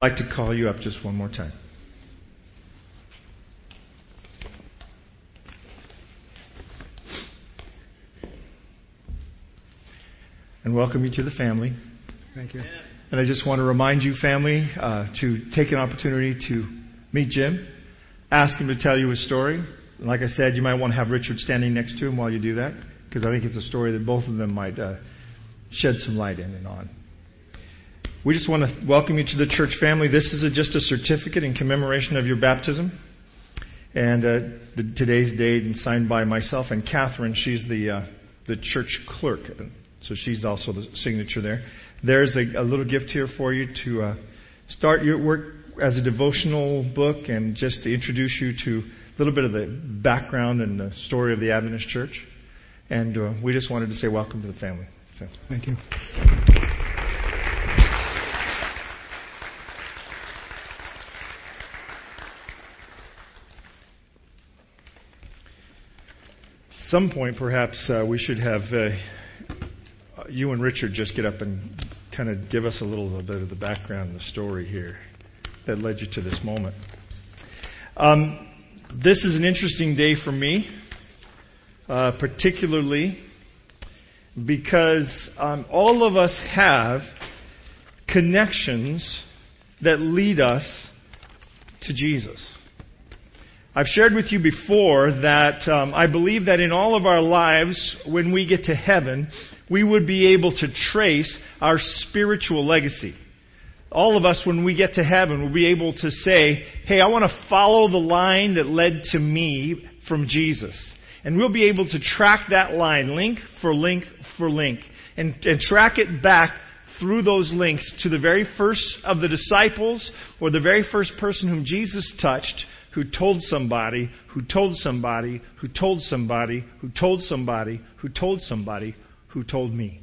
I'd like to call you up just one more time. And welcome you to the family. Thank you. And I just want to remind you, family, uh, to take an opportunity to meet Jim, ask him to tell you a story. Like I said, you might want to have Richard standing next to him while you do that, because I think it's a story that both of them might uh, shed some light in and on. We just want to welcome you to the church family. This is a, just a certificate in commemoration of your baptism. And uh, the, today's date and signed by myself and Catherine. She's the, uh, the church clerk. So she's also the signature there. There's a, a little gift here for you to uh, start your work as a devotional book and just to introduce you to a little bit of the background and the story of the Adventist Church. And uh, we just wanted to say welcome to the family. So. Thank you. Some point, perhaps uh, we should have uh, you and Richard just get up and kind of give us a little bit of the background, the story here that led you to this moment. Um, this is an interesting day for me, uh, particularly because um, all of us have connections that lead us to Jesus. I've shared with you before that um, I believe that in all of our lives, when we get to heaven, we would be able to trace our spiritual legacy. All of us, when we get to heaven, will be able to say, hey, I want to follow the line that led to me from Jesus. And we'll be able to track that line, link for link for link, and, and track it back through those links to the very first of the disciples or the very first person whom Jesus touched who told somebody, who told somebody, who told somebody, who told somebody, who told somebody, who told me.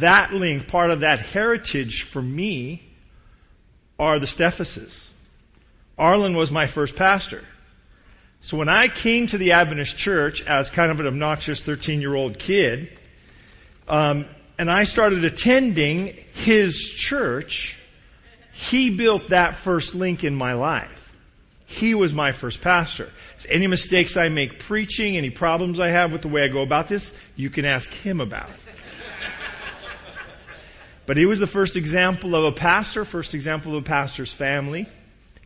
That link, part of that heritage for me, are the Stephases. Arlen was my first pastor. So when I came to the Adventist church as kind of an obnoxious 13 year old kid, um, and I started attending his church, he built that first link in my life. He was my first pastor. So any mistakes I make preaching, any problems I have with the way I go about this, you can ask him about. but he was the first example of a pastor, first example of a pastor's family.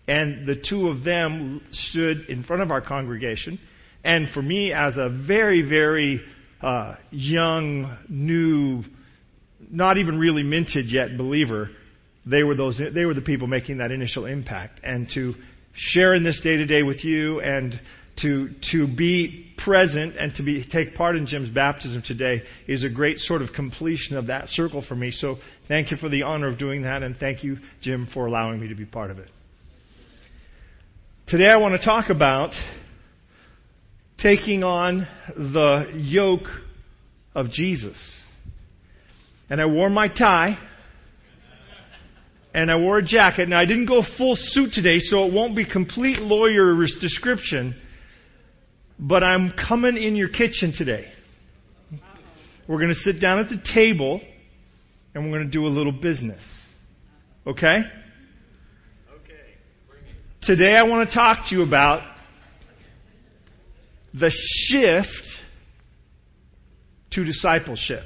And the two of them stood in front of our congregation. And for me, as a very, very uh, young, new, not even really minted yet believer, they were those they were the people making that initial impact and to share in this day to day with you and to to be present and to be take part in Jim's baptism today is a great sort of completion of that circle for me. So thank you for the honor of doing that and thank you Jim for allowing me to be part of it. Today I want to talk about taking on the yoke of Jesus. And I wore my tie and I wore a jacket. Now, I didn't go full suit today, so it won't be complete lawyer description, but I'm coming in your kitchen today. We're going to sit down at the table, and we're going to do a little business. Okay? Okay? Today, I want to talk to you about the shift to discipleship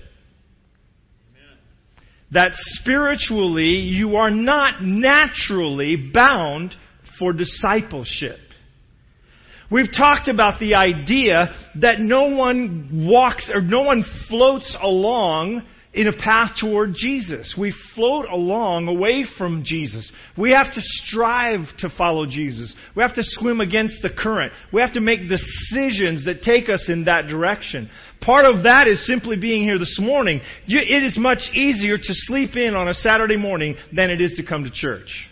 that spiritually you are not naturally bound for discipleship. We've talked about the idea that no one walks or no one floats along in a path toward Jesus. We float along away from Jesus. We have to strive to follow Jesus. We have to swim against the current. We have to make decisions that take us in that direction. Part of that is simply being here this morning. It is much easier to sleep in on a Saturday morning than it is to come to church.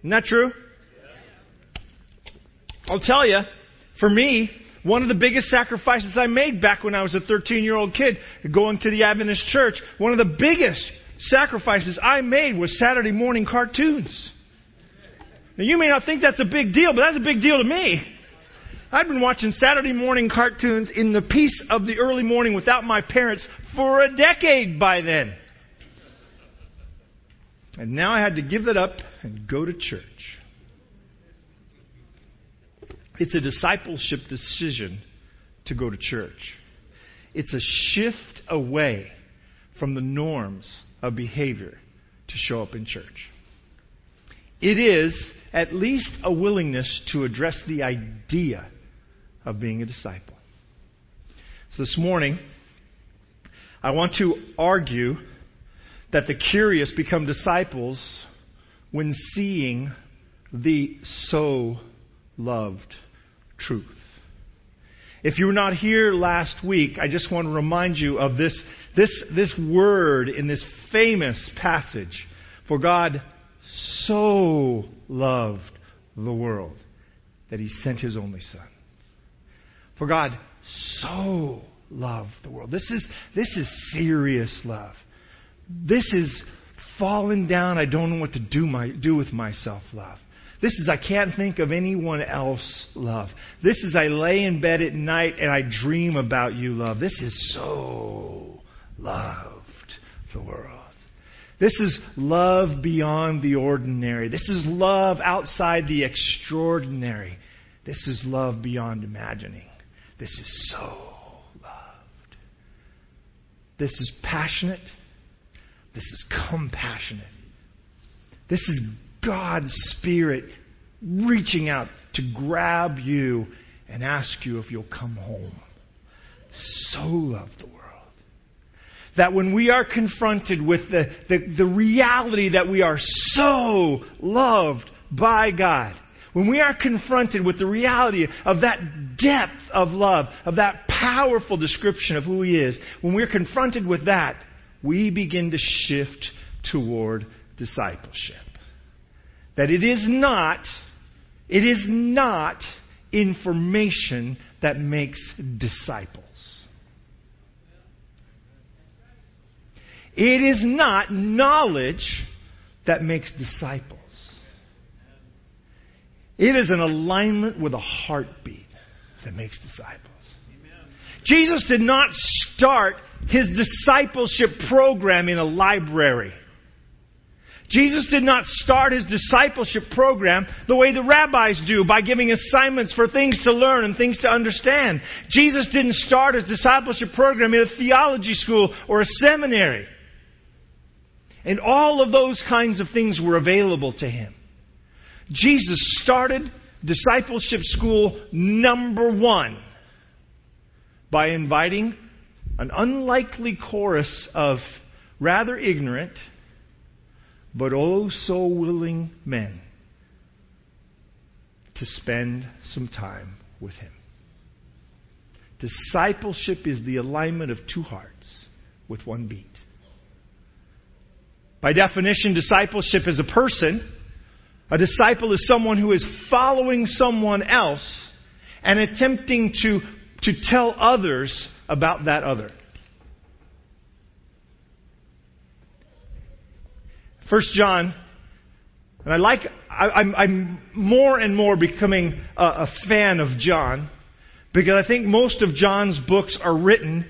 Isn't that true? I'll tell you, for me, one of the biggest sacrifices I made back when I was a 13 year old kid going to the Adventist church, one of the biggest sacrifices I made was Saturday morning cartoons. Now you may not think that's a big deal, but that's a big deal to me. I'd been watching Saturday morning cartoons in the peace of the early morning without my parents for a decade by then. And now I had to give that up and go to church. It's a discipleship decision to go to church. It's a shift away from the norms of behavior to show up in church. It is at least a willingness to address the idea of being a disciple. So this morning, I want to argue that the curious become disciples when seeing the so loved truth. If you were not here last week, I just want to remind you of this, this, this word in this famous passage. For God so loved the world that he sent his only Son. For God so loved the world. This is, this is serious love. This is fallen down, I don't know what to do, my, do with myself love. This is I can't think of anyone else love. This is I lay in bed at night and I dream about you love. This is so loved the world. This is love beyond the ordinary. This is love outside the extraordinary. This is love beyond imagining. This is so loved. This is passionate. This is compassionate. This is God's Spirit reaching out to grab you and ask you if you'll come home. So love the world. That when we are confronted with the, the, the reality that we are so loved by God, when we are confronted with the reality of that depth of love, of that powerful description of who He is, when we're confronted with that, we begin to shift toward discipleship. That it is not, it is not information that makes disciples. It is not knowledge that makes disciples. It is an alignment with a heartbeat that makes disciples. Jesus did not start his discipleship program in a library. Jesus did not start his discipleship program the way the rabbis do by giving assignments for things to learn and things to understand. Jesus didn't start his discipleship program in a theology school or a seminary. And all of those kinds of things were available to him. Jesus started discipleship school number one by inviting an unlikely chorus of rather ignorant, but oh so willing men to spend some time with him. Discipleship is the alignment of two hearts with one beat. By definition, discipleship is a person. A disciple is someone who is following someone else and attempting to, to tell others about that other. First John, and I like, I, am more and more becoming a, a fan of John because I think most of John's books are written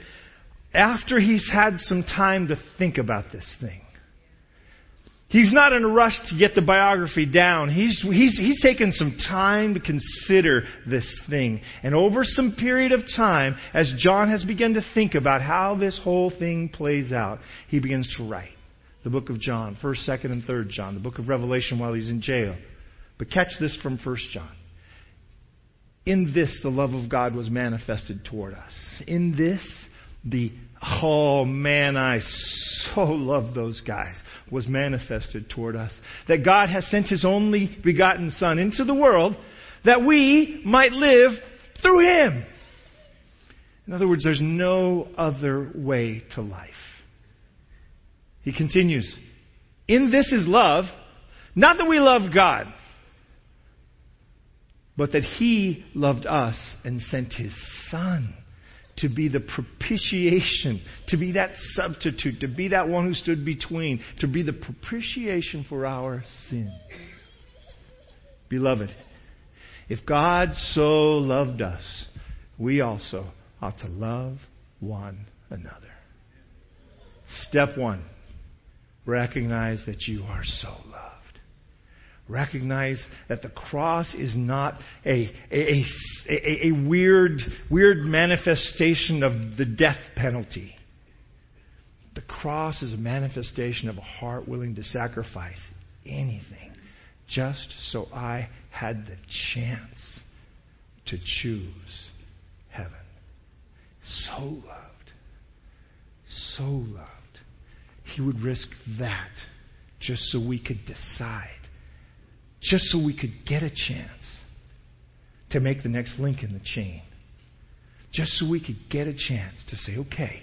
after he's had some time to think about this thing. He's not in a rush to get the biography down. He's, he's, he's taken some time to consider this thing. And over some period of time, as John has begun to think about how this whole thing plays out, he begins to write the book of John, 1st, 2nd, and 3rd John, the book of Revelation while he's in jail. But catch this from 1st John. In this, the love of God was manifested toward us. In this, the, oh man, I so love those guys, was manifested toward us. That God has sent His only begotten Son into the world that we might live through Him. In other words, there's no other way to life. He continues, In this is love, not that we love God, but that He loved us and sent His Son to be the propitiation, to be that substitute, to be that one who stood between, to be the propitiation for our sin. Beloved, if God so loved us, we also ought to love one another. Step one recognize that you are so loved. Recognize that the cross is not a, a, a, a, weird, weird manifestation of the death penalty. The cross is a manifestation of a heart willing to sacrifice anything just so I had the chance to choose heaven. So loved. So loved. He would risk that just so we could decide, just so we could get a chance to make the next link in the chain, just so we could get a chance to say, okay,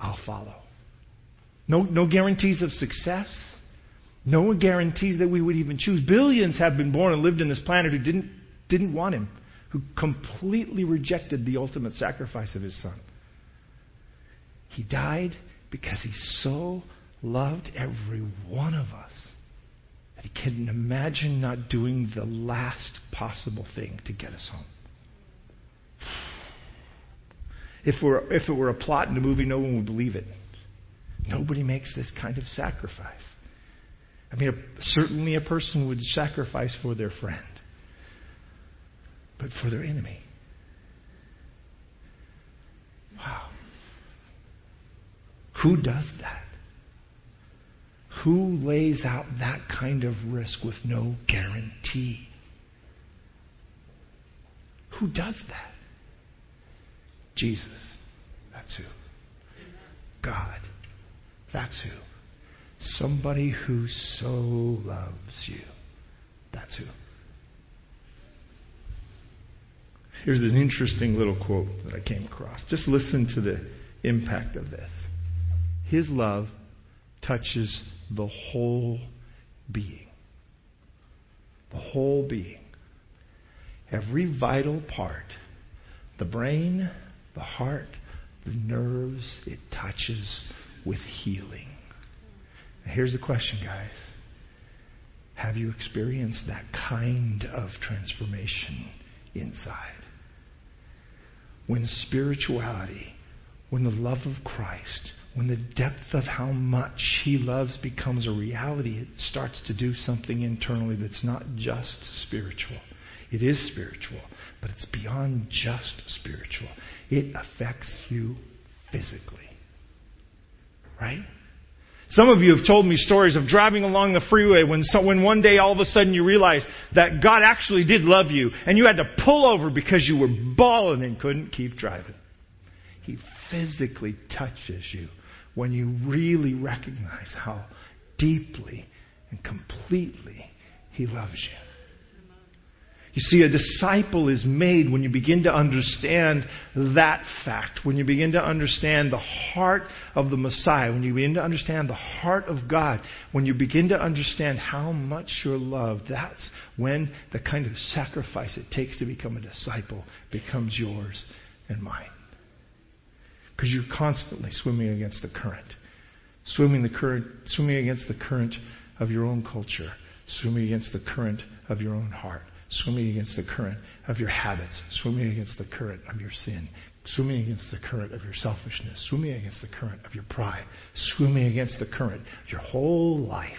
I'll follow. No, no guarantees of success. No one guarantees that we would even choose. Billions have been born and lived in this planet who didn't, didn't want him, who completely rejected the ultimate sacrifice of his son. He died because he so loved every one of us that he couldn't imagine not doing the last possible thing to get us home. If, we're, if it were a plot in a movie, no one would believe it. Nobody makes this kind of sacrifice. I mean, a, certainly a person would sacrifice for their friend, but for their enemy. Wow. Who does that? Who lays out that kind of risk with no guarantee? Who does that? Jesus. That's who. God. That's who. Somebody who so loves you. That's who. Here's an interesting little quote that I came across. Just listen to the impact of this. His love touches the whole being. The whole being. Every vital part. The brain, the heart, the nerves, it touches with healing. Now here's the question, guys. Have you experienced that kind of transformation inside? When spirituality, when the love of Christ, when the depth of how much He loves becomes a reality, it starts to do something internally that's not just spiritual. It is spiritual, but it's beyond just spiritual. It affects you physically. Right? Some of you have told me stories of driving along the freeway when, so, when one day all of a sudden you realized that God actually did love you and you had to pull over because you were bawling and couldn't keep driving. He physically touches you when you really recognize how deeply and completely He loves you. You see, a disciple is made when you begin to understand that fact, when you begin to understand the heart of the Messiah, when you begin to understand the heart of God, when you begin to understand how much you're loved, that's when the kind of sacrifice it takes to become a disciple becomes yours and mine. Because you're constantly swimming against the current. Swimming the current, swimming against the current of your own culture, swimming against the current of your own heart swimming against the current of your habits, swimming against the current of your sin, swimming against the current of your selfishness, swimming against the current of your pride, swimming against the current your whole life.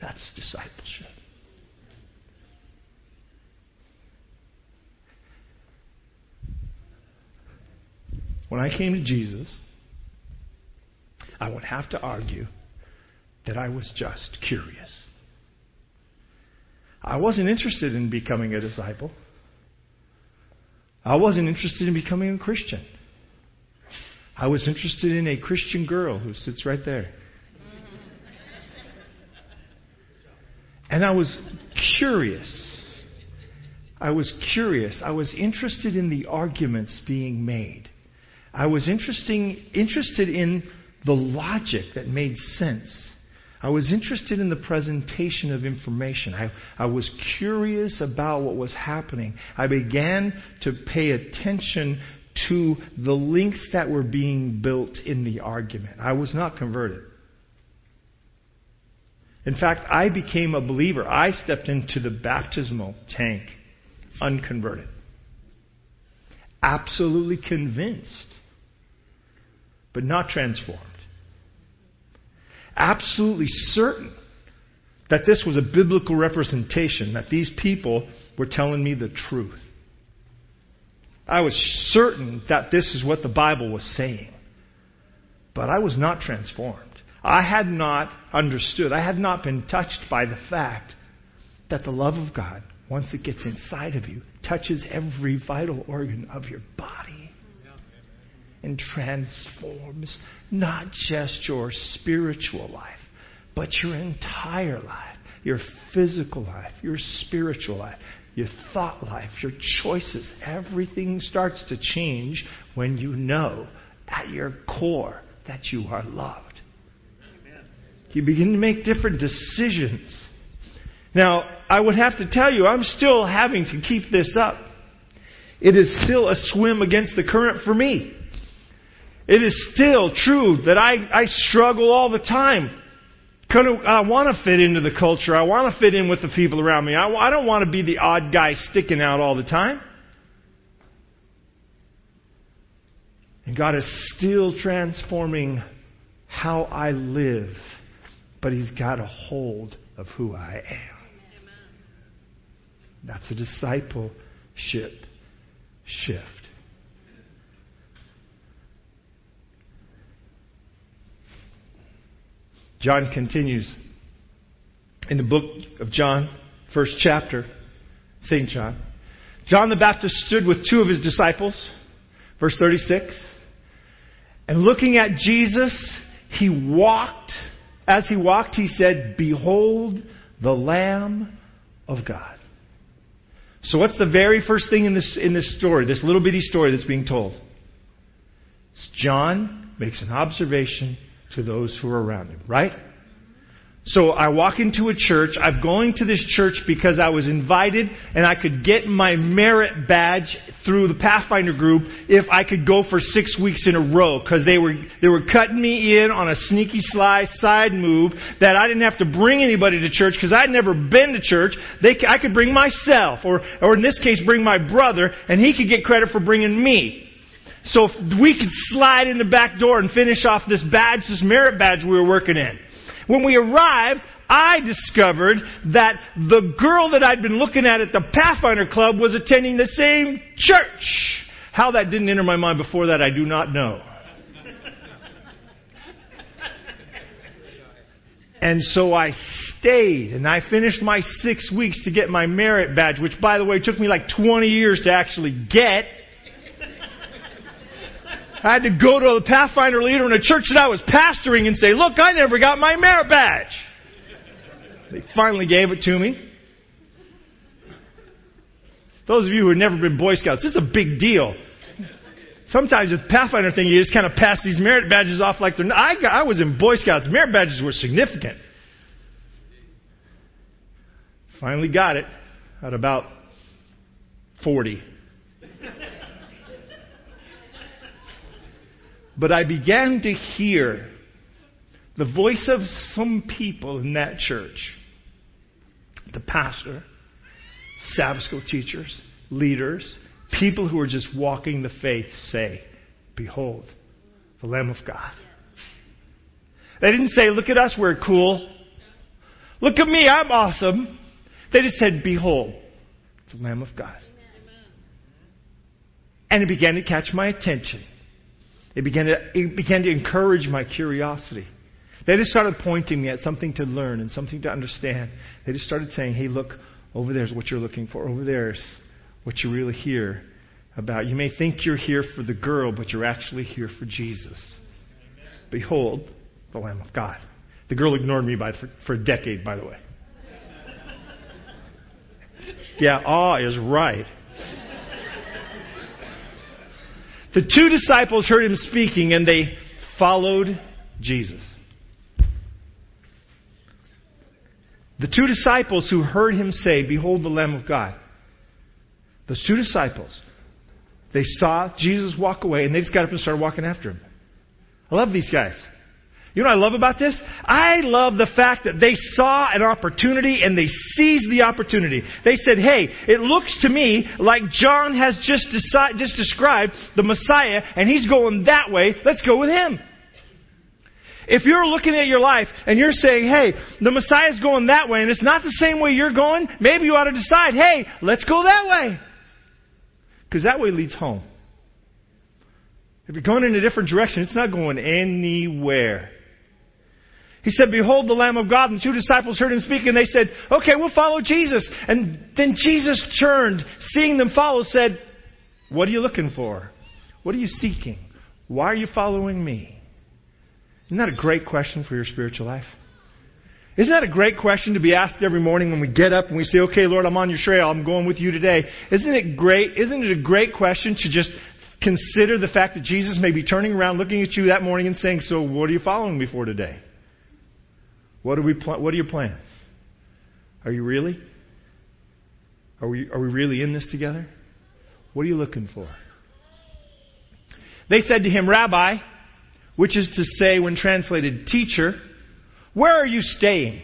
That's discipleship. When I came to Jesus, I would have to argue that I was just curious. I wasn't interested in becoming a disciple. I wasn't interested in becoming a Christian. I was interested in a Christian girl who sits right there. And I was curious. I was curious. I was interested in the arguments being made. I was interesting, interested in the logic that made sense. I was interested in the presentation of information. I, I was curious about what was happening. I began to pay attention to the links that were being built in the argument. I was not converted. In fact, I became a believer. I stepped into the baptismal tank unconverted. Absolutely convinced, but not transformed absolutely certain that this was a biblical representation, that these people were telling me the truth. I was certain that this is what the Bible was saying. But I was not transformed. I had not understood. I had not been touched by the fact that the love of God, once it gets inside of you, touches every vital organ of your body and transforms not just your spiritual life, but your entire life, your physical life, your spiritual life, your thought life, your choices. Everything starts to change when you know at your core that you are loved. You begin to make different decisions. Now, I would have to tell you, I'm still having to keep this up. It is still a swim against the current for me. It is still true that I, I struggle all the time. I want to fit into the culture. I want to fit in with the people around me. I, I don't want to be the odd guy sticking out all the time. And God is still transforming how I live, but He's got a hold of who I am. That's a discipleship shift. John continues in the book of John, first chapter, St. John. John the Baptist stood with two of his disciples, verse 36, and looking at Jesus, he walked. As he walked, he said, Behold the Lamb of God. So, what's the very first thing in this, in this story, this little bitty story that's being told? It's John makes an observation to those who are around him, right? So I walk into a church. I'm going to this church because I was invited and I could get my merit badge through the Pathfinder group if I could go for six weeks in a row because they were, they were cutting me in on a sneaky sly side move that I didn't have to bring anybody to church because I'd never been to church. They, I could bring myself or, or in this case bring my brother and he could get credit for bringing me. So if we could slide in the back door and finish off this badge, this merit badge we were working in. When we arrived, I discovered that the girl that I'd been looking at at the Pathfinder Club was attending the same church. How that didn't enter my mind before that, I do not know. And so I stayed and I finished my six weeks to get my merit badge, which by the way took me like 20 years to actually get. I had to go to a Pathfinder leader in a church that I was pastoring and say, look, I never got my merit badge. They finally gave it to me. Those of you who have never been Boy Scouts, this is a big deal. Sometimes with Pathfinder thing, you just kind of pass these merit badges off like they're. I, got, I was in Boy Scouts. Merit badges were significant. Finally got it at about 40. But I began to hear the voice of some people in that church the pastor, Sabbath school teachers, leaders, people who are just walking the faith say, Behold, the Lamb of God. They didn't say, Look at us, we're cool. Look at me, I'm awesome. They just said, Behold, the Lamb of God. And it began to catch my attention. It began to, it began to encourage my curiosity. They just started pointing me at something to learn and something to understand. They just started saying, hey, look, over there's what you're looking for. Over there's what you're really here about. You may think you're here for the girl, but you're actually here for Jesus. Amen. Behold, the Lamb of God. The girl ignored me by, for, for a decade, by the way. yeah, awe is right. The two disciples heard him speaking and they followed Jesus. The two disciples who heard him say, Behold the Lamb of God. Those two disciples, they saw Jesus walk away and they just got up and started walking after him. I love these guys. You know what I love about this? I love the fact that they saw an opportunity and they seized the opportunity. They said, hey, it looks to me like John has just, just described the Messiah and he's going that way. Let's go with him. If you're looking at your life and you're saying, hey, the Messiah's going that way and it's not the same way you're going, maybe you ought to decide, hey, let's go that way. Because that way leads home. If you're going in a different direction, it's not going anywhere. He said, Behold the Lamb of God. And the two disciples heard him speak, and they said, Okay, we'll follow Jesus. And then Jesus turned, seeing them follow, said, What are you looking for? What are you seeking? Why are you following me? Isn't that a great question for your spiritual life? Isn't that a great question to be asked every morning when we get up and we say, okay, Lord, I'm on your trail. I'm going with you today. Isn't it great? Isn't it a great question to just consider the fact that Jesus may be turning around, looking at you that morning and saying, so what are you following me for today? What are, we pl- what are your plans? Are you really? Are we, are we really in this together? What are you looking for? They said to him, Rabbi, which is to say, when translated, teacher, where are you staying?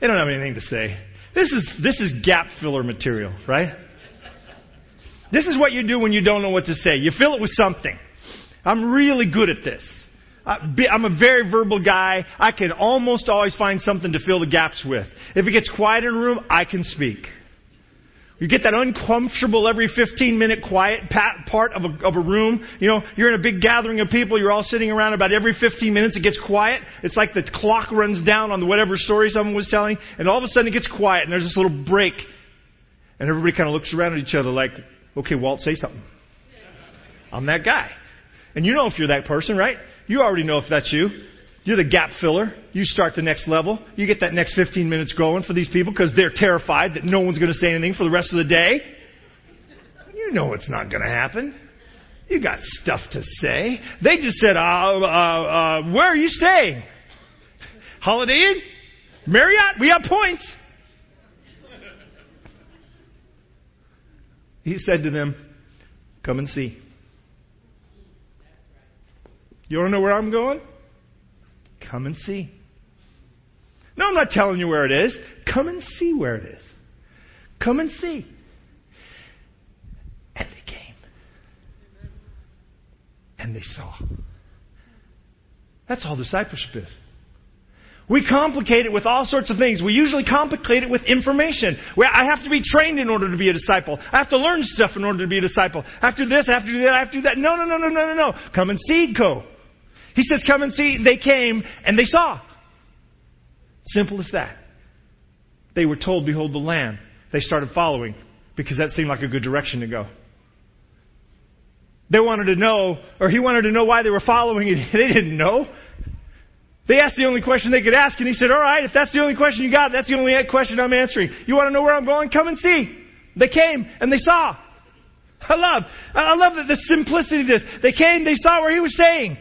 They don't have anything to say. This is, this is gap filler material, right? This is what you do when you don't know what to say. You fill it with something. I'm really good at this. I'm a very verbal guy. I can almost always find something to fill the gaps with. If it gets quiet in a room, I can speak. You get that uncomfortable every 15 minute quiet part of a, of a room. You know, you're in a big gathering of people, you're all sitting around about every 15 minutes it gets quiet. It's like the clock runs down on whatever story someone was telling, and all of a sudden it gets quiet and there's this little break. And everybody kind of looks around at each other like, okay, Walt, say something. I'm that guy. And you know if you're that person, right? You already know if that's you. You're the gap filler. You start the next level. You get that next 15 minutes going for these people because they're terrified that no one's going to say anything for the rest of the day. You know it's not going to happen. You got stuff to say. They just said, uh, uh, uh, where are you staying? Holiday Inn? Marriott? We have points. He said to them, Come and see. You want to know where I'm going? Come and see. No, I'm not telling you where it is. Come and see where it is. Come and see. And they came. And they saw. That's all discipleship is. We complicate it with all sorts of things. We usually complicate it with information. I have to be trained in order to be a disciple. I have to learn stuff in order to be a disciple. After this, I have to do that, I have to do that. No, no, no, no, no, no, no. Come and see, go. He says, Come and see. They came and they saw. Simple as that. They were told, Behold the Lamb. They started following because that seemed like a good direction to go. They wanted to know, or he wanted to know why they were following it. They didn't know. They asked the only question they could ask, and he said, All right, if that's the only question you got, that's the only question I'm answering. You want to know where I'm going? Come and see. They came and they saw. I love, I love the simplicity of this. They came, they saw where he was staying.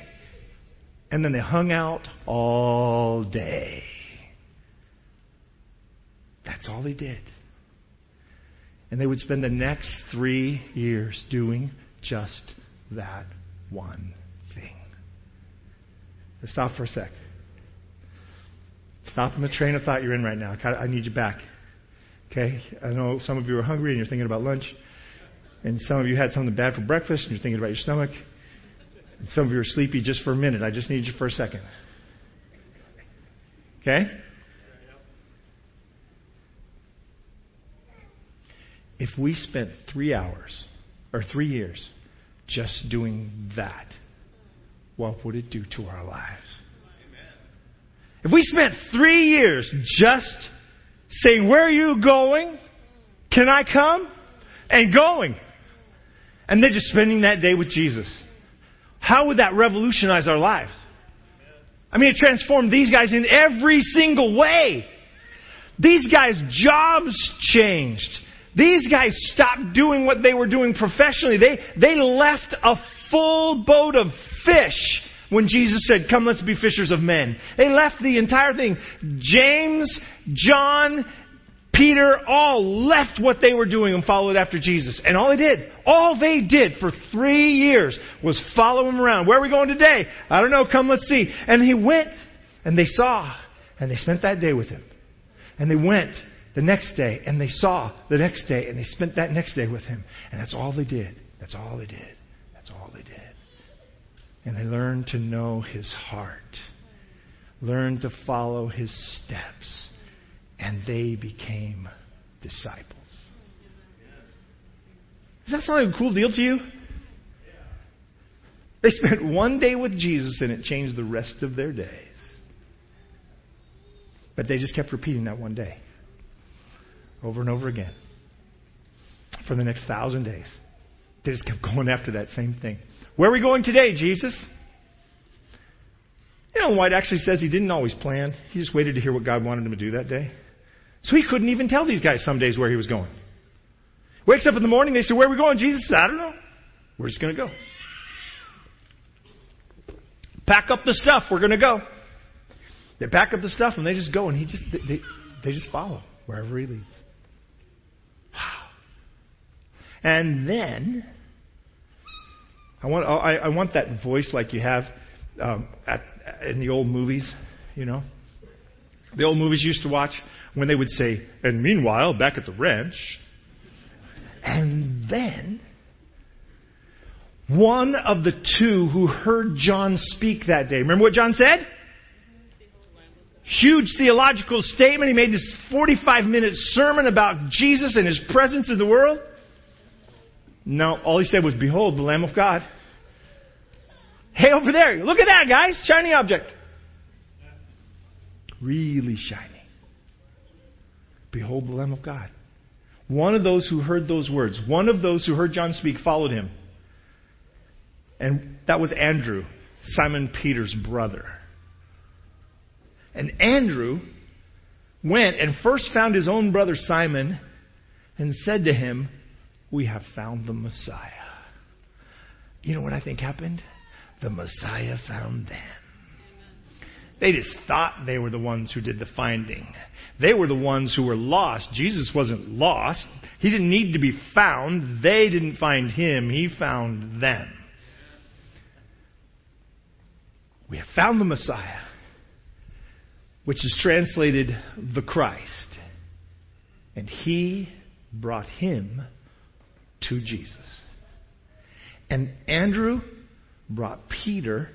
And then they hung out all day. That's all they did. And they would spend the next three years doing just that one thing. Let's stop for a sec. Stop in the train of thought you're in right now. I need you back. Okay? I know some of you are hungry and you're thinking about lunch. And some of you had something bad for breakfast and you're thinking about your stomach. Some of you are sleepy just for a minute. I just need you for a second. Okay? If we spent three hours or three years just doing that, what would it do to our lives? If we spent three years just saying, Where are you going? Can I come? And going. And then just spending that day with Jesus. How would that revolutionize our lives? I mean, it transformed these guys in every single way. These guys' jobs changed. These guys stopped doing what they were doing professionally. They, they left a full boat of fish when Jesus said, Come, let's be fishers of men. They left the entire thing. James, John, Peter all left what they were doing and followed after Jesus. And all they did, all they did for three years was follow him around. Where are we going today? I don't know. Come, let's see. And he went and they saw and they spent that day with him. And they went the next day and they saw the next day and they spent that next day with him. And that's all they did. That's all they did. That's all they did. And they learned to know his heart, learned to follow his steps, and they became disciples. Does that sound like a cool deal to you? They spent one day with Jesus and it changed the rest of their days. But they just kept repeating that one day over and over again for the next thousand days. They just kept going after that same thing. Where are we going today, Jesus? You know, White actually says he didn't always plan. He just waited to hear what God wanted him to do that day. So he couldn't even tell these guys some days where he was going. Wakes up in the morning, they say, Where are we going? Jesus says, I don't know. We're just going to go. Pack up the stuff. We're going to go. They pack up the stuff and they just go and he just they, they just follow wherever he leads. And then I want I, I want that voice like you have um, at, in the old movies, you know. The old movies you used to watch when they would say, "And meanwhile, back at the ranch." And then one of the two who heard John speak that day. Remember what John said? Huge theological statement. He made this 45 minute sermon about Jesus and his presence in the world. No, all he said was, Behold, the Lamb of God. Hey, over there, look at that, guys. Shiny object. Really shiny. Behold, the Lamb of God. One of those who heard those words, one of those who heard John speak, followed him. And that was Andrew, Simon Peter's brother. And Andrew went and first found his own brother Simon and said to him, We have found the Messiah. You know what I think happened? The Messiah found them. They just thought they were the ones who did the finding. They were the ones who were lost. Jesus wasn't lost. He didn't need to be found. They didn't find him. He found them. We have found the Messiah, which is translated the Christ. And he brought him to Jesus. And Andrew brought Peter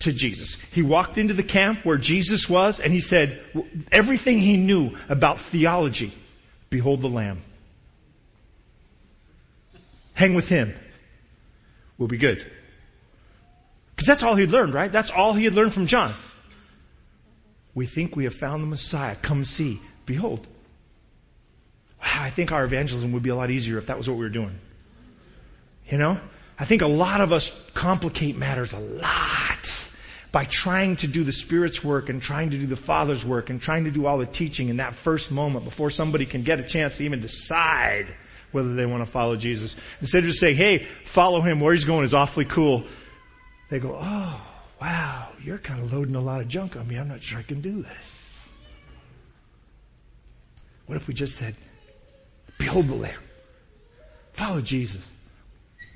to Jesus. He walked into the camp where Jesus was and he said everything he knew about theology Behold the Lamb. Hang with him. We'll be good. Because that's all he'd learned, right? That's all he had learned from John. We think we have found the Messiah. Come see. Behold. Wow, I think our evangelism would be a lot easier if that was what we were doing. You know? I think a lot of us complicate matters a lot by trying to do the Spirit's work and trying to do the Father's work and trying to do all the teaching in that first moment before somebody can get a chance to even decide whether they want to follow Jesus. Instead of just saying, hey, follow him, where he's going is awfully cool, they go, oh, wow, you're kind of loading a lot of junk on me. I'm not sure I can do this. What if we just said, Behold the Lamb. Follow Jesus.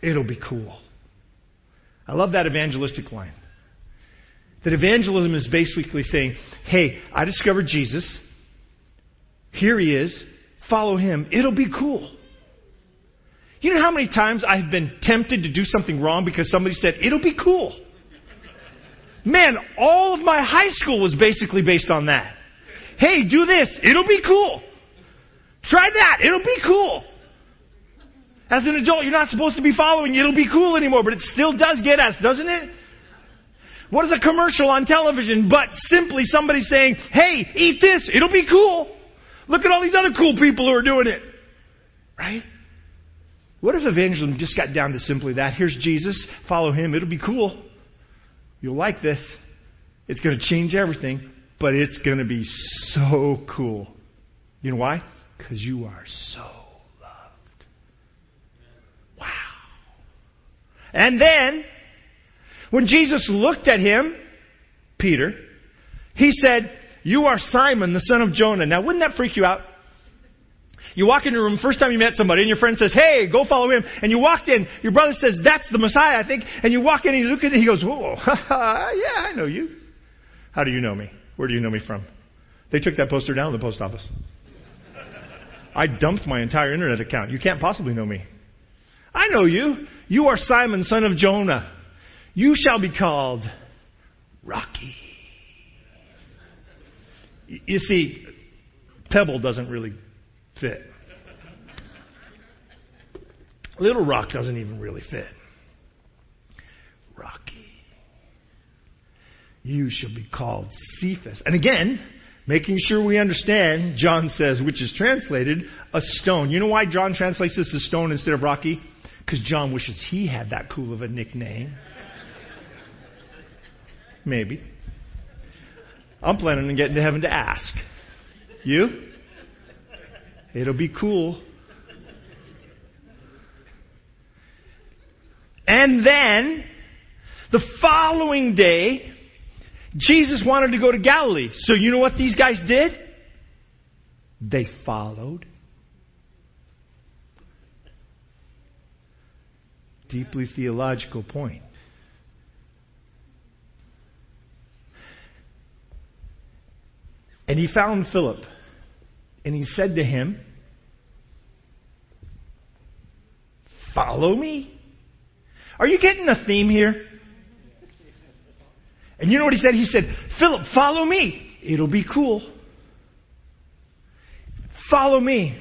It'll be cool. I love that evangelistic line. That evangelism is basically saying, hey, I discovered Jesus. Here he is. Follow him. It'll be cool. You know how many times I've been tempted to do something wrong because somebody said, it'll be cool? Man, all of my high school was basically based on that. Hey, do this. It'll be cool. Try that. It'll be cool. As an adult, you're not supposed to be following it'll be cool anymore, but it still does get us, doesn't it? What is a commercial on television but simply somebody saying, hey, eat this. It'll be cool. Look at all these other cool people who are doing it. Right? What if evangelism just got down to simply that? Here's Jesus, follow him, it'll be cool. You'll like this. It's going to change everything, but it's going to be so cool. You know why? Because you are so loved. Wow. And then, when Jesus looked at him, Peter, he said, You are Simon, the son of Jonah. Now, wouldn't that freak you out? You walk in a room, first time you met somebody, and your friend says, Hey, go follow him. And you walked in, your brother says, That's the Messiah, I think. And you walk in and you look at it, he goes, Whoa, yeah, I know you. How do you know me? Where do you know me from? They took that poster down at the post office. I dumped my entire internet account. You can't possibly know me. I know you. You are Simon, son of Jonah. You shall be called Rocky. You see, Pebble doesn't really fit. Little Rock doesn't even really fit. Rocky. You shall be called Cephas. And again, making sure we understand, John says, which is translated, a stone. You know why John translates this as stone instead of Rocky? Because John wishes he had that cool of a nickname. Maybe. I'm planning on getting to heaven to ask. You? It'll be cool. And then, the following day, Jesus wanted to go to Galilee. So you know what these guys did? They followed. Deeply theological point. And he found Philip. And he said to him, Follow me. Are you getting a theme here? And you know what he said? He said, Philip, follow me. It'll be cool. Follow me.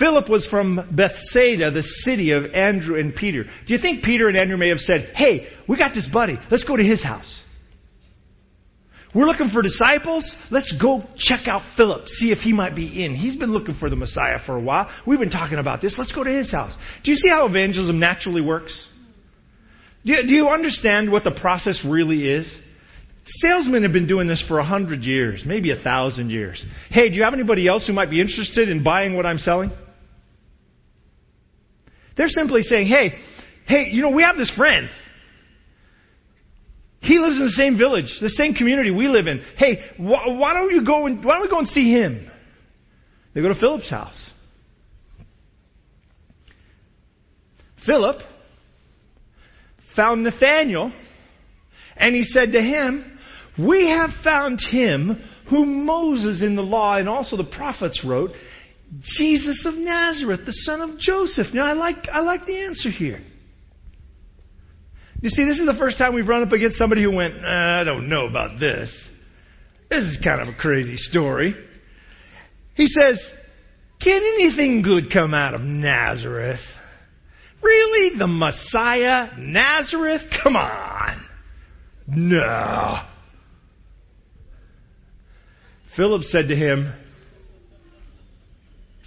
Philip was from Bethsaida, the city of Andrew and Peter. Do you think Peter and Andrew may have said, Hey, we got this buddy. Let's go to his house? We're looking for disciples. Let's go check out Philip, see if he might be in. He's been looking for the Messiah for a while. We've been talking about this. Let's go to his house. Do you see how evangelism naturally works? Do you, do you understand what the process really is? Salesmen have been doing this for a hundred years, maybe a thousand years. Hey, do you have anybody else who might be interested in buying what I'm selling? They're simply saying, hey, hey, you know, we have this friend. He lives in the same village, the same community we live in. Hey, wh- why don't you go and why don't we go and see him? They go to Philip's house. Philip found Nathanael, and he said to him, We have found him whom Moses in the law and also the prophets wrote, Jesus of Nazareth, the son of Joseph. Now I like I like the answer here. You see, this is the first time we've run up against somebody who went, uh, I don't know about this. This is kind of a crazy story. He says, Can anything good come out of Nazareth? Really? The Messiah? Nazareth? Come on. No. Philip said to him,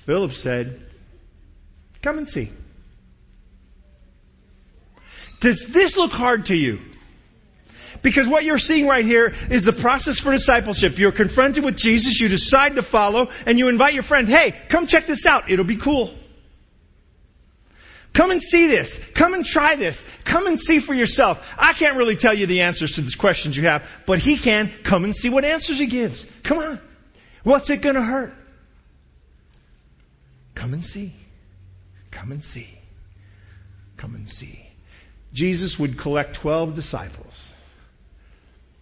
Philip said, Come and see. Does this look hard to you? Because what you're seeing right here is the process for discipleship. You're confronted with Jesus, you decide to follow, and you invite your friend, hey, come check this out. It'll be cool. Come and see this. Come and try this. Come and see for yourself. I can't really tell you the answers to these questions you have, but he can. Come and see what answers he gives. Come on. What's it going to hurt? Come and see. Come and see. Come and see. Jesus would collect 12 disciples.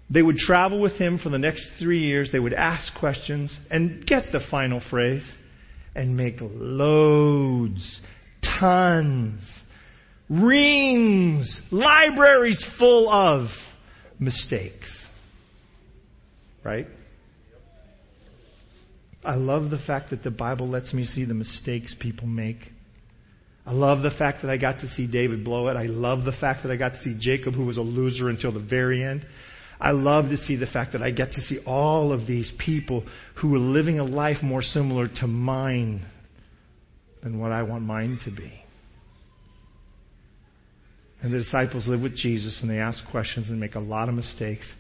They would travel with him for the next three years. They would ask questions and get the final phrase and make loads, tons, rings, libraries full of mistakes. Right? I love the fact that the Bible lets me see the mistakes people make. I love the fact that I got to see David blow it. I love the fact that I got to see Jacob, who was a loser until the very end. I love to see the fact that I get to see all of these people who are living a life more similar to mine than what I want mine to be. And the disciples live with Jesus and they ask questions and make a lot of mistakes.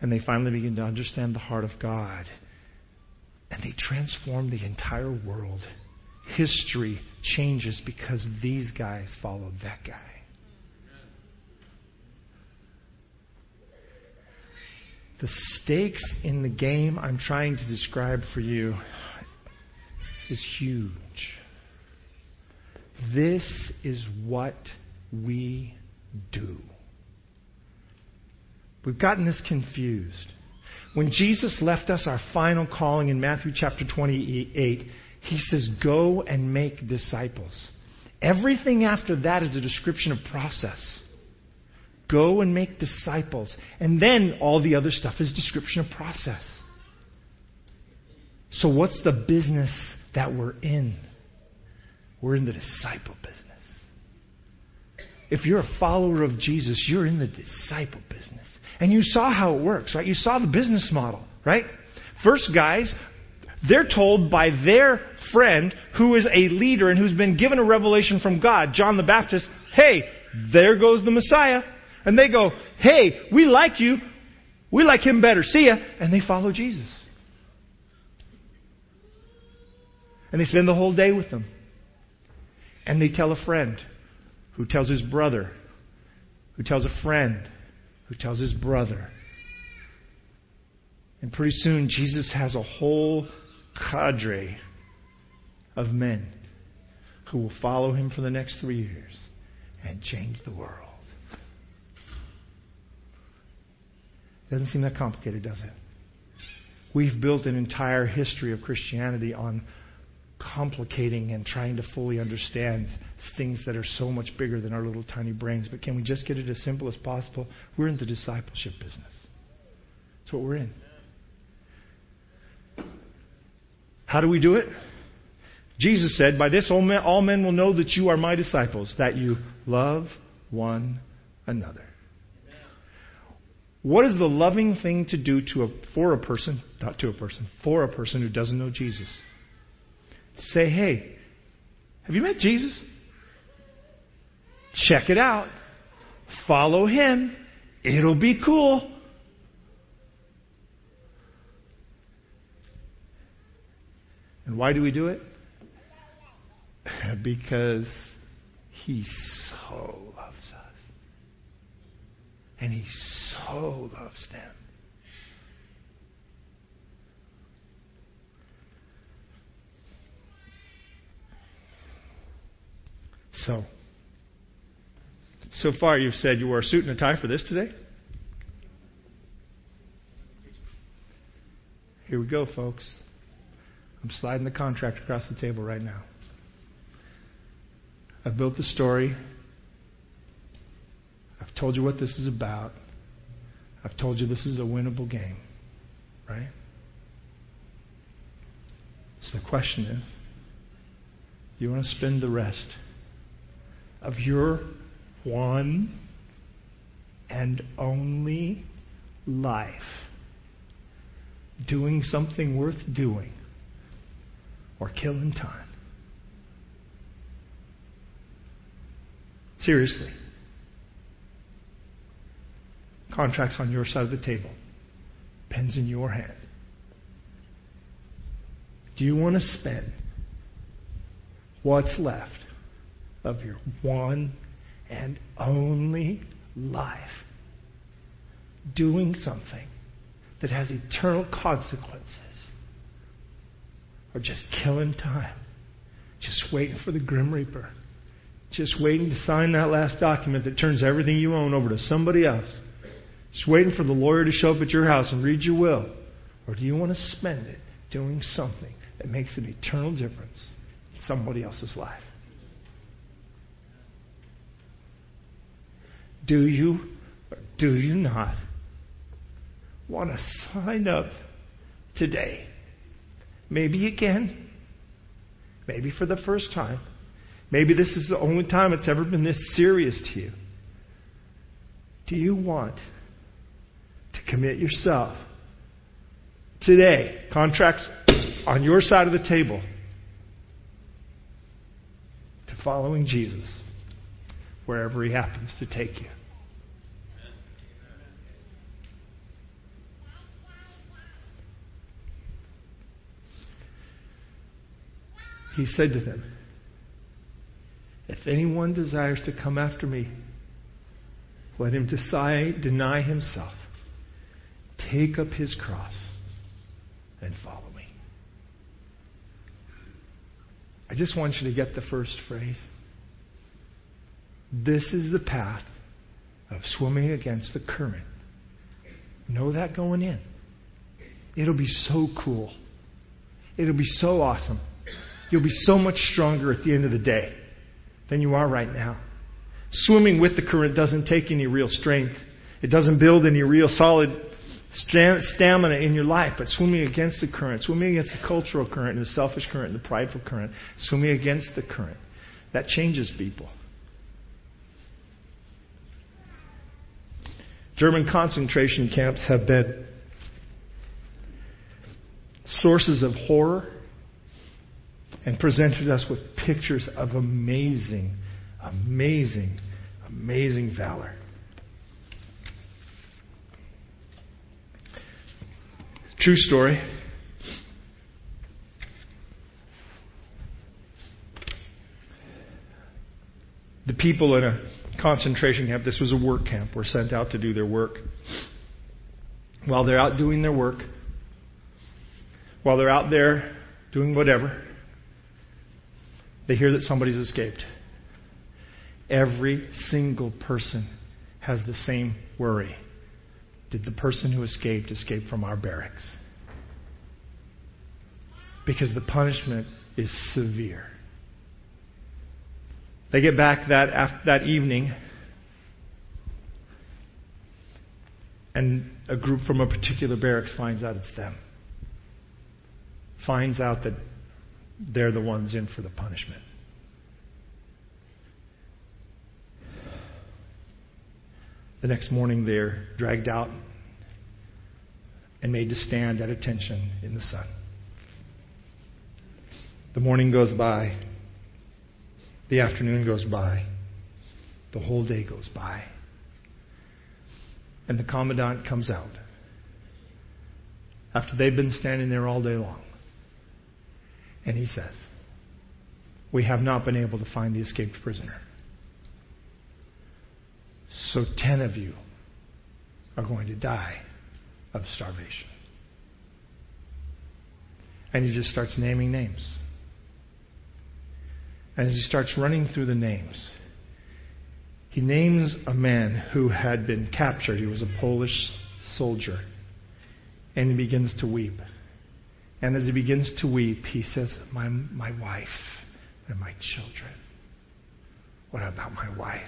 And they finally begin to understand the heart of God. And they transform the entire world history changes because these guys followed that guy. The stakes in the game I'm trying to describe for you is huge. This is what we do. We've gotten this confused. When Jesus left us our final calling in Matthew chapter 28, he says, Go and make disciples. Everything after that is a description of process. Go and make disciples. And then all the other stuff is description of process. So, what's the business that we're in? We're in the disciple business. If you're a follower of Jesus, you're in the disciple business. And you saw how it works, right? You saw the business model, right? First guys, they're told by their friend who is a leader and who's been given a revelation from God, John the Baptist, hey, there goes the Messiah. And they go, hey, we like you. We like him better. See ya. And they follow Jesus. And they spend the whole day with them. And they tell a friend who tells his brother, who tells a friend, who tells his brother. And pretty soon, Jesus has a whole cadre of men who will follow him for the next three years and change the world. Doesn't seem that complicated, does it? We've built an entire history of Christianity on complicating and trying to fully understand things that are so much bigger than our little tiny brains. But can we just get it as simple as possible? We're in the discipleship business. That's what we're in. How do we do it? Jesus said, By this all men, all men will know that you are my disciples, that you love one another. What is the loving thing to do to a, for a person, not to a person, for a person who doesn't know Jesus? Say, hey, have you met Jesus? Check it out. Follow him. It'll be cool. And why do we do it? because he so loves us. And he so loves them. So, so far you've said you wore a suit and a tie for this today? Here we go, folks. I'm sliding the contract across the table right now. I've built the story. I've told you what this is about. I've told you this is a winnable game, right? So the question is you want to spend the rest of your one and only life doing something worth doing or killing time. Seriously. Contracts on your side of the table, pens in your hand. Do you want to spend what's left of your one and only life doing something that has eternal consequences? Or just killing time? Just waiting for the Grim Reaper? Just waiting to sign that last document that turns everything you own over to somebody else? Just waiting for the lawyer to show up at your house and read your will? Or do you want to spend it doing something that makes an eternal difference in somebody else's life? Do you or do you not want to sign up today? Maybe again. Maybe for the first time. Maybe this is the only time it's ever been this serious to you. Do you want to commit yourself today? Contracts on your side of the table to following Jesus wherever he happens to take you. He said to them, If anyone desires to come after me, let him deny himself, take up his cross, and follow me. I just want you to get the first phrase. This is the path of swimming against the current. Know that going in. It'll be so cool. It'll be so awesome. You'll be so much stronger at the end of the day than you are right now. Swimming with the current doesn't take any real strength. It doesn't build any real solid stamina in your life, but swimming against the current, swimming against the cultural current and the selfish current and the prideful current, swimming against the current, that changes people. German concentration camps have been sources of horror and presented us with pictures of amazing, amazing, amazing valor. True story. The people in a concentration camp, this was a work camp, were sent out to do their work. While they're out doing their work, while they're out there doing whatever, they hear that somebody's escaped. Every single person has the same worry. Did the person who escaped escape from our barracks? Because the punishment is severe. They get back that, after, that evening, and a group from a particular barracks finds out it's them. Finds out that they're the ones in for the punishment. The next morning, they're dragged out and made to stand at attention in the sun. The morning goes by. The afternoon goes by. The whole day goes by. And the commandant comes out after they've been standing there all day long. And he says, We have not been able to find the escaped prisoner. So ten of you are going to die of starvation. And he just starts naming names. And as he starts running through the names, he names a man who had been captured. He was a Polish soldier. And he begins to weep. And as he begins to weep, he says, My, my wife and my children. What about my wife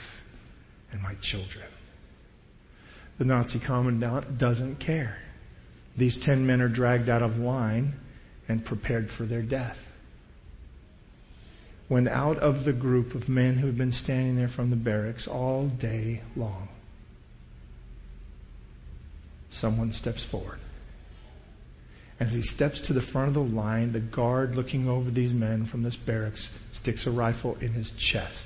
and my children? The Nazi commandant doesn't care. These ten men are dragged out of line and prepared for their death. When out of the group of men who had been standing there from the barracks all day long, someone steps forward. As he steps to the front of the line, the guard looking over these men from this barracks sticks a rifle in his chest.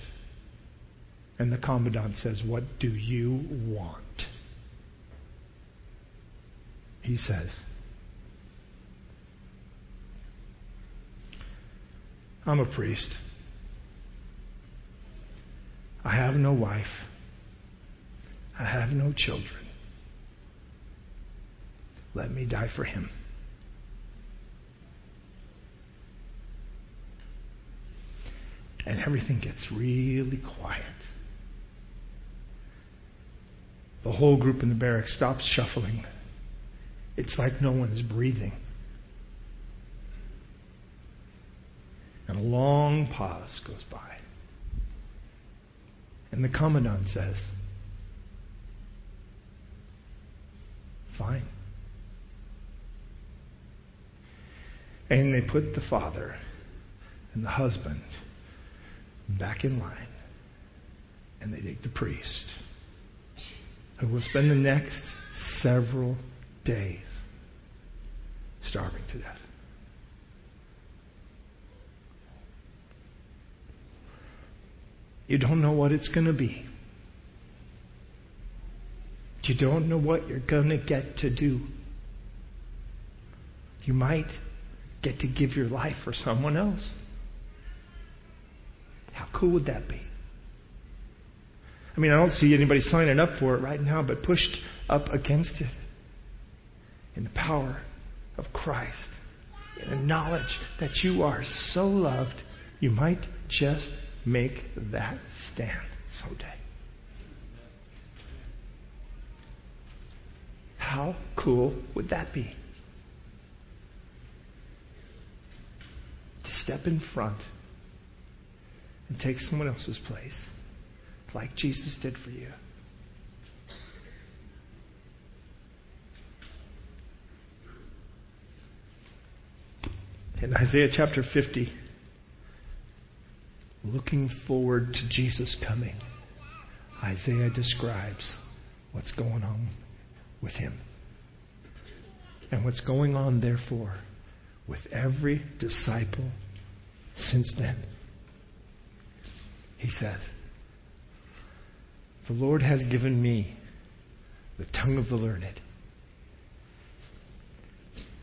And the commandant says, What do you want? He says, I'm a priest. I have no wife. I have no children. Let me die for him. And everything gets really quiet. The whole group in the barracks stops shuffling. It's like no one is breathing. And a long pause goes by. And the commandant says, Fine. And they put the father and the husband back in line. And they take the priest, who will spend the next several days starving to death. You don't know what it's going to be. You don't know what you're going to get to do. You might get to give your life for someone else. How cool would that be? I mean, I don't see anybody signing up for it right now, but pushed up against it in the power of Christ, in the knowledge that you are so loved, you might just make that stand someday. How cool would that be? To step in front and take someone else's place like Jesus did for you. In Isaiah chapter 50, looking forward to Jesus coming, Isaiah describes what's going on with him. And what's going on, therefore, with every disciple since then. He says, The Lord has given me the tongue of the learned.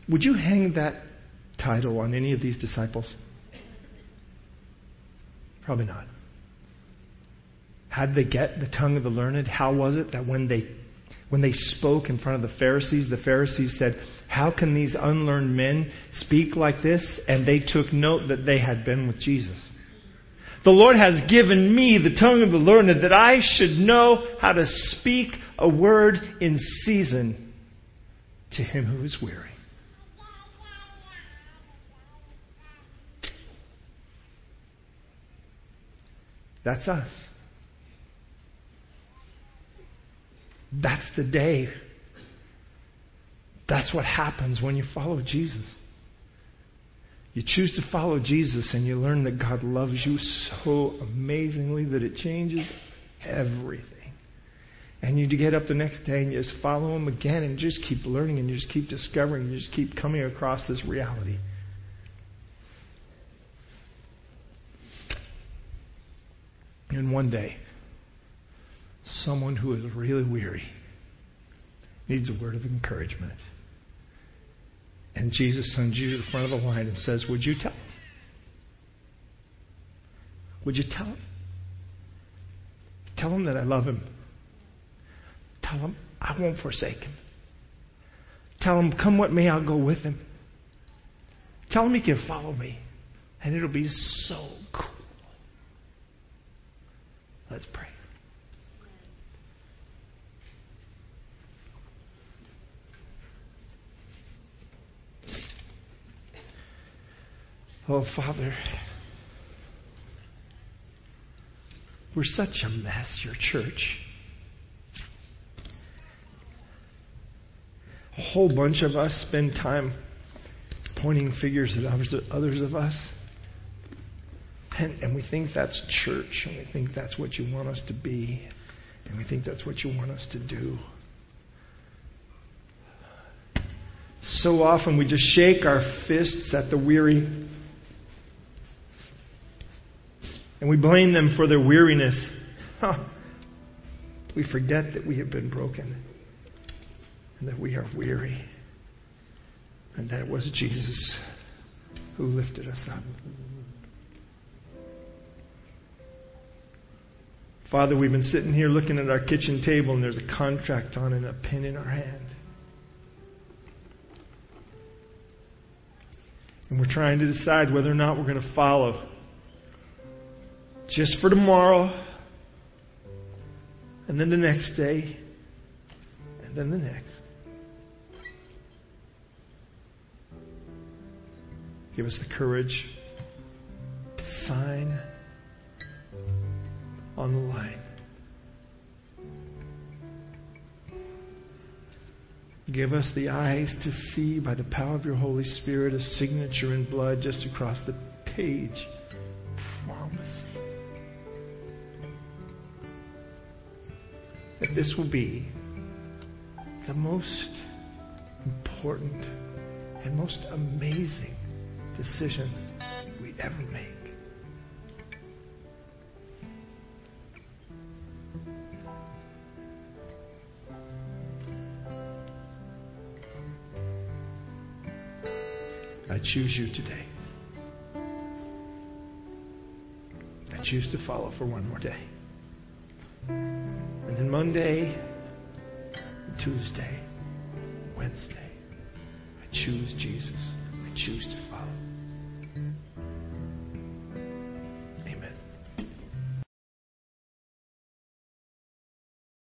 Would you hang that title on any of these disciples? Probably not. How did they get the tongue of the learned? How was it that when they when they spoke in front of the Pharisees, the Pharisees said, How can these unlearned men speak like this? And they took note that they had been with Jesus. The Lord has given me the tongue of the learned that I should know how to speak a word in season to him who is weary. That's us. That's the day. That's what happens when you follow Jesus. You choose to follow Jesus and you learn that God loves you so amazingly that it changes everything. And you get up the next day and you just follow Him again and just keep learning and you just keep discovering and you just keep coming across this reality. And one day, someone who is really weary needs a word of encouragement. And Jesus sends you to the front of the line and says, Would you tell him? Would you tell him? Tell him that I love him. Tell him I won't forsake him. Tell him, come what may, I'll go with him. Tell him he can follow me. And it'll be so cool. Let's pray. Oh, Father, we're such a mess, your church. A whole bunch of us spend time pointing fingers at others, others of us. And, and we think that's church, and we think that's what you want us to be, and we think that's what you want us to do. So often we just shake our fists at the weary and we blame them for their weariness. We forget that we have been broken and that we are weary and that it was Jesus who lifted us up. Father, we've been sitting here looking at our kitchen table and there's a contract on and a pen in our hand. And we're trying to decide whether or not we're going to follow just for tomorrow, and then the next day, and then the next. Give us the courage to sign on the line. Give us the eyes to see by the power of your Holy Spirit a signature in blood just across the page. That this will be the most important and most amazing decision we ever make. I choose you today. I choose to follow for one more day. Monday, Tuesday, Wednesday, I choose Jesus. I choose to.